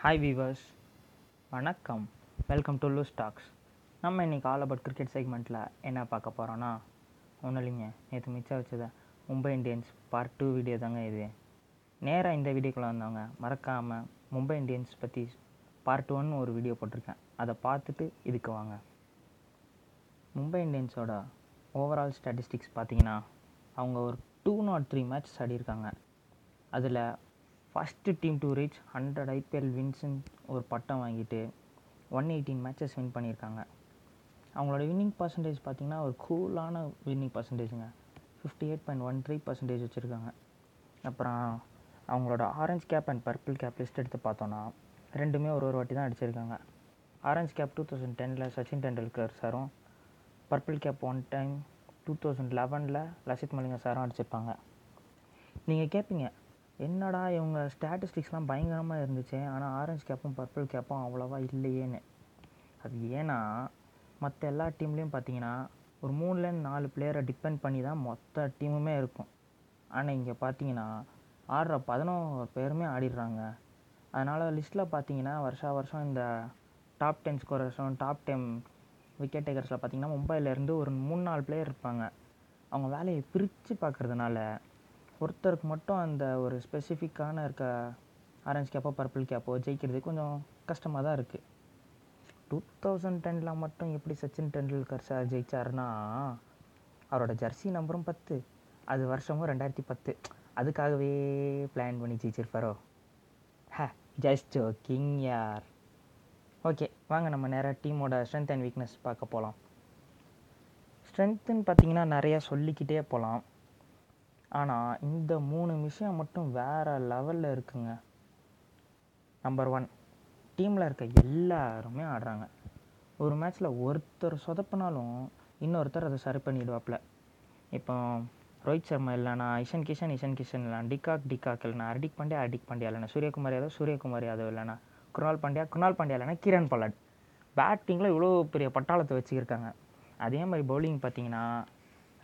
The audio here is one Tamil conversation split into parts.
ஹாய் வீவர்ஸ் வணக்கம். வெல்கம் டு லூஸ் டாக்ஸ் நம்ம இன்றைக்கி ஆல் அபவுட் கிரிக்கெட் செக்மெண்ட்டில் என்ன பார்க்க போகிறோன்னா ஒன்றும் இல்லைங்க நேற்று மிச்சம் வச்சதை Mumbai Indians part two video தாங்க இது. நேராக இந்த வீடியோக்குள்ளே வந்தவங்க மறக்காமல் மும்பை இந்தியன்ஸ் பற்றி பார்ட் ஒன்னு ஒரு வீடியோ போட்டிருக்கேன். அதை பார்த்துட்டு இதுக்கு வாங்க. மும்பை இந்தியன்ஸோட ஓவரால் ஸ்டாட்டிஸ்டிக்ஸ் பார்த்தீங்கன்னா அவங்க ஒரு டூ நாட் த்ரீ மேட்ச் ஆடியிருக்காங்க அதில் first team to reach hundred IPL வின்ஸுன்னு ஒரு பட்டம் வாங்கிட்டு ஒன் எயிட்டீன் மேட்சஸ் வின் பண்ணியிருக்காங்க. அவங்களோட வின்னிங் பர்சன்டேஜ் பார்த்திங்கன்னா ஒரு கூலான winning பர்சன்டேஜுங்க fifty eight point one three percentage வச்சுருக்காங்க. அப்புறம் அவங்களோட orange cap and purple cap list எடுத்து பார்த்தோன்னா ரெண்டுமே ஒரு ஒரு வாட்டி தான் அடிச்சிருக்காங்க ஆரஞ்ச் கேப் டூ தௌசண்ட் டெனில் சச்சின் டெண்டுல்கர் சாரும் purple cap one time two thousand லெவனில் லசித் மலிங்கா சாரும் அடிச்சிருப்பாங்க. நீங்கள் கேட்பீங்க என்னடா இவங்க ஸ்டாட்டிஸ்டிக்ஸ்லாம் பயங்கரமாக இருந்துச்சு ஆனால் ஆரஞ்ச் கேப்பும் பர்பிள் கேப்பும் அவ்வளோவா இல்லையேன்னு. அது ஏன்னா மற்ற எல்லா டீம்லேயும் பார்த்தீங்கன்னா ஒரு மூணுலேருந்து நாலு பிளேயரை டிபெண்ட் பண்ணி தான் மொத்த டீமுமே இருக்கும். ஆனால் இங்கே பார்த்தீங்கன்னா ஆடுற பதினோரு பேருமே ஆடிடுறாங்க. அதனால் லிஸ்ட்டில் பார்த்தீங்கன்னா வருஷா வருஷம் இந்த டாப் டென் ஸ்கோரர்ஸும் டாப் டென் விக்கெட் டேக்கர்ஸில் பார்த்தீங்கன்னா மும்பையிலேருந்து ஒரு மூணு நாலு பிளேயர் இருப்பாங்க. அவங்க வேலையை பிரித்து பார்க்குறதுனால ஒருத்தருக்கு மட்டும் அந்த ஒரு ஸ்பெசிஃபிக்கான இருக்க ஆரஞ்ச் கேப்போ பர்பிள் கேப்போ ஜெயிக்கிறது கொஞ்சம் கஷ்டமாக தான் இருக்குது டூ தௌசண்ட் டெனில் மட்டும் எப்படி சச்சின் டெண்டுல்கர் சார் ஜெயிச்சாருன்னா அவரோட ஜெர்சி நம்பரும் பத்து. அது வருஷமும் ரெண்டாயிரத்தி பத்து. அதுக்காகவே பிளான் பண்ணி ஜெயிச்சிருப்பாரோ? ஹே ஜஸ்ட் ஜோக்கிங் யார்? ஓகே வாங்க நம்ம நேராக டீமோட ஸ்ட்ரென்த் அண்ட் வீக்னஸ் பார்க்க போகலாம் ஸ்ட்ரென்த்துன்னு பார்த்தீங்கன்னா நிறையா சொல்லிக்கிட்டே போகலாம் ஆனால் இந்த மூணு விஷயம் மட்டும் வேறு லெவலில் இருக்குங்க. நம்பர் ஒன் டீமில் இருக்க எல்லாருமே ஆடுறாங்க. ஒரு மேட்ச்சில் ஒருத்தர் சொதப்பினாலும் இன்னொருத்தர் அதை சரி பண்ணிடுவாப்பில். இப்போ ரோஹித் சர்மா இல்லைனா இஷன் கிஷன் இஷன் கிஷன் இல்லைனா டிகாக் டிகாக் இல்லைனா ஹர்திக் பாண்டியா ஹர்திக் பாண்டியா இல்லைனா சூரியகுமார் யாதவ் சூரியகுமார் யாதவ் இல்லைனா குணால் பாண்டியா குணால் பாண்டியா இல்லைனா கிரண் பல்லாட் பேட்டிங்கில் இவ்வளோ பெரிய பட்டாளத்தை வச்சுருக்காங்க. அதே மாதிரி பவுலிங் பார்த்தீங்கன்னா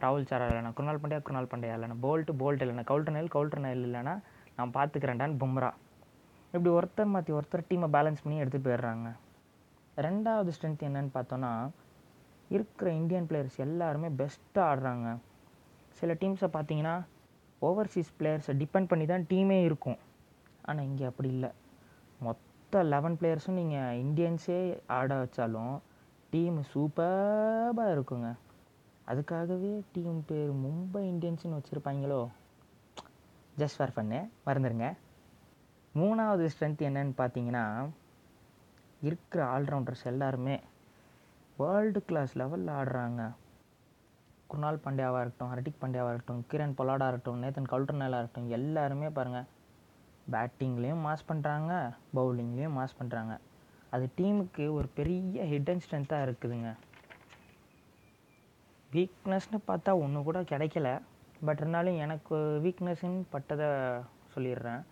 ராகுல் சாரா இல்லைனா குருணால் பாண்டியா குருணால் பாண்டியா இல்லைனா போல்ட்டு போல்ட் இல்லைனா கவுல்டர் நெல் கவுல்டர் நெல் இல்லைனா நான் பார்த்துக்கிறேன்டான்னு பும்ரா. இப்படி ஒருத்தர் மாற்றி ஒருத்தர் டீமை பேலன்ஸ் பண்ணி எடுத்துகிட்டு போயிடுறாங்க. ரெண்டாவது ஸ்ட்ரென்த் என்னன்னு பார்த்தோன்னா இருக்கிற இந்தியன் பிளேயர்ஸ் எல்லாருமே பெஸ்ட்டாக ஆடுறாங்க. சில டீம்ஸை பார்த்தீங்கன்னா ஓவர்சீஸ் பிளேயர்ஸை டிபெண்ட் பண்ணி தான் டீமே இருக்கும். ஆனால் இங்கே அப்படி இல்லை. மொத்த லெவன் பிளேயர்ஸும் நீங்கள் இந்தியன்ஸே ஆட வச்சாலும் டீம் சூப்பராக இருக்குங்க. அதுக்காகவே டீம் பேர் மும்பை இந்தியன்ஸ்னு வச்சுருப்பாங்களோ? ஜஸ்ட் ஃபார் ஃபன்னு மறந்துடுங்க மூணாவது ஸ்ட்ரென்த் என்னன்னு பார்த்தீங்கன்னா இருக்கிற ஆல்ரவுண்டர்ஸ் எல்லாருமே வேர்ல்டு கிளாஸ் லெவலில் ஆடுறாங்க. குணால் பாண்டியாவாக இருக்கட்டும் ஹர்திக் பாண்டியாவாக இருக்கட்டும் கிரண் பொலாடாக இருக்கட்டும் நேத்தன் கவுல்டர்னலாக இருக்கட்டும் எல்லாருமே பாருங்கள் பேட்டிங்லேயும் மாஸ் பண்ணுறாங்க பவுலிங்லேயும் மாஸ் பண்ணுறாங்க அது டீமுக்கு ஒரு பெரிய ஹிடன் ஸ்ட்ரென்த்தாக இருக்குதுங்க. வீக்னஸ்னு பார்த்தா ஒன்று கூட கிடைக்கல. பட் இருந்தாலும் எனக்கு வீக்னஸ்ன்னு பட்டதை சொல்லிடுறேன்.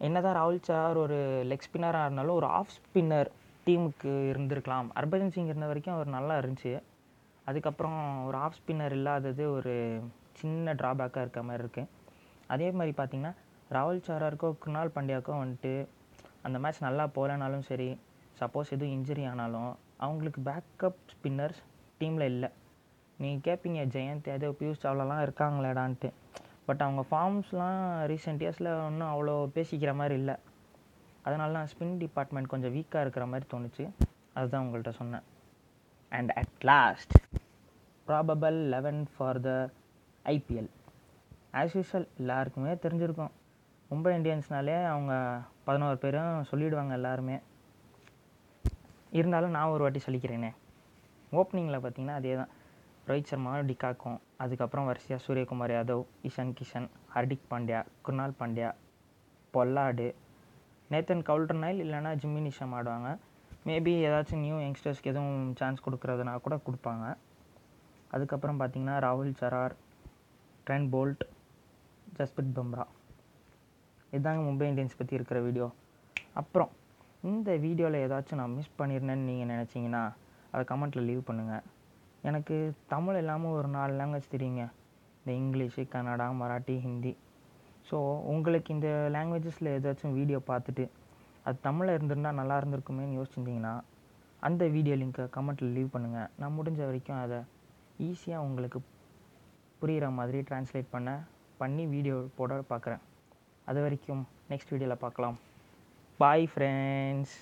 என்னதான் ராகுல் சார் ஒரு லெக் ஸ்பின்னராக இருந்தாலும் ஒரு ஆஃப் ஸ்பின்னர் டீமுக்கு இருந்திருக்கலாம். ஹர்பஜன் சிங் இருந்த வரைக்கும் அவர் நல்லா இருந்துச்சு. அதுக்கப்புறம் ஒரு ஆஃப் ஸ்பின்னர் இல்லாதது ஒரு சின்ன ட்ராபேக்காக இருக்க மாதிரி இருக்குது அதே மாதிரி பார்த்திங்கன்னா ராகுல் சாராருக்கோ குணால் பாண்டியாக்கோ வந்துட்டு அந்த மேட்ச் நல்லா போகலனாலும் சரி சப்போஸ் எதுவும் இன்ஜுரி ஆனாலும் அவங்களுக்கு பேக்கப் ஸ்பின்னர்ஸ் டீமில் இல்லை. நீங்கள் கேட்பீங்க ஜெயந்த் யாதவ் பியூஷ் சாவ்லாலாம் இருக்காங்களேடான்ட்டு. பட் அவங்க ஃபார்ம்ஸ்லாம் ரீசெண்ட் இயர்ஸில் ஒன்றும் அவ்வளோ பேசிக்கிற மாதிரி இல்லை. அதனால தான் ஸ்பின் டிபார்ட்மெண்ட் கொஞ்சம் வீக்காக இருக்கிற மாதிரி தோணுச்சு. அதுதான் உங்கள்கிட்ட சொன்னேன். And at last probable eleven for the IPL as usual எல்லாருக்குமே தெரிஞ்சிருக்கும். மும்பை இந்தியன்ஸ்னாலே அவங்க பதினோரு பேரும் சொல்லிவிடுவாங்க எல்லாருமே. இருந்தாலும் நான் ஒரு வாட்டி சொல்லிக்கிறேனே. ஓப்பனிங்கில் பார்த்தீங்கன்னா அதே தான் ரோஹித் சர்மா டிகாக்கும் அதுக்கப்புறம் வரிசையாக Suryakumar Yadav Ishan Kishan Hardik Pandya Krunal Pandya Pollard Nathan Coulter Nile இல்லைனா ஜிம்மி நிஷம் ஆடுவாங்க. மேபி ஏதாச்சும் நியூ யங்ஸ்டர்ஸ்க்கு எதுவும் சான்ஸ் கொடுக்குறதுனா கூட கொடுப்பாங்க. அதுக்கப்புறம் பார்த்தீங்கன்னா ராகுல் சரார் ட்ரென் போல்ட் ஜஸ்பிரித் பம்ரா. இதுதாங்க மும்பை இந்தியன்ஸ் பற்றி இருக்கிற வீடியோ அப்புறம் இந்த வீடியோவில் ஏதாச்சும் நான் மிஸ் பண்ணியிருந்தேன்னு நீங்கள் நினச்சிங்கன்னா அதை கமெண்ட்டில் லீவ் பண்ணுங்கள் எனக்கு தமிழ் இல்லாமல் ஒரு நாலு லாங்குவேஜ் தெரியுங்க. இந்த இங்கிலீஷு கன்னடா மராட்டி ஹிந்தி. ஸோ உங்களுக்கு இந்த லாங்குவேஜஸில் ஏதாச்சும் வீடியோ பார்த்துட்டு அது தமிழில் இருந்திருந்தால் நல்லா இருந்திருக்குமேன்னு யோசிச்சிருந்தீங்கன்னா அந்த வீடியோ லிங்க்கை கமெண்ட்டில் லீவ் பண்ணுங்கள் நான் முடிஞ்ச வரைக்கும் அதை ஈஸியாக உங்களுக்கு புரிகிற மாதிரி ட்ரான்ஸ்லேட் பண்ண பண்ணி வீடியோ போட பார்க்குறேன். அது வரைக்கும் நெக்ஸ்ட் வீடியோவில் பார்க்கலாம். Bye friends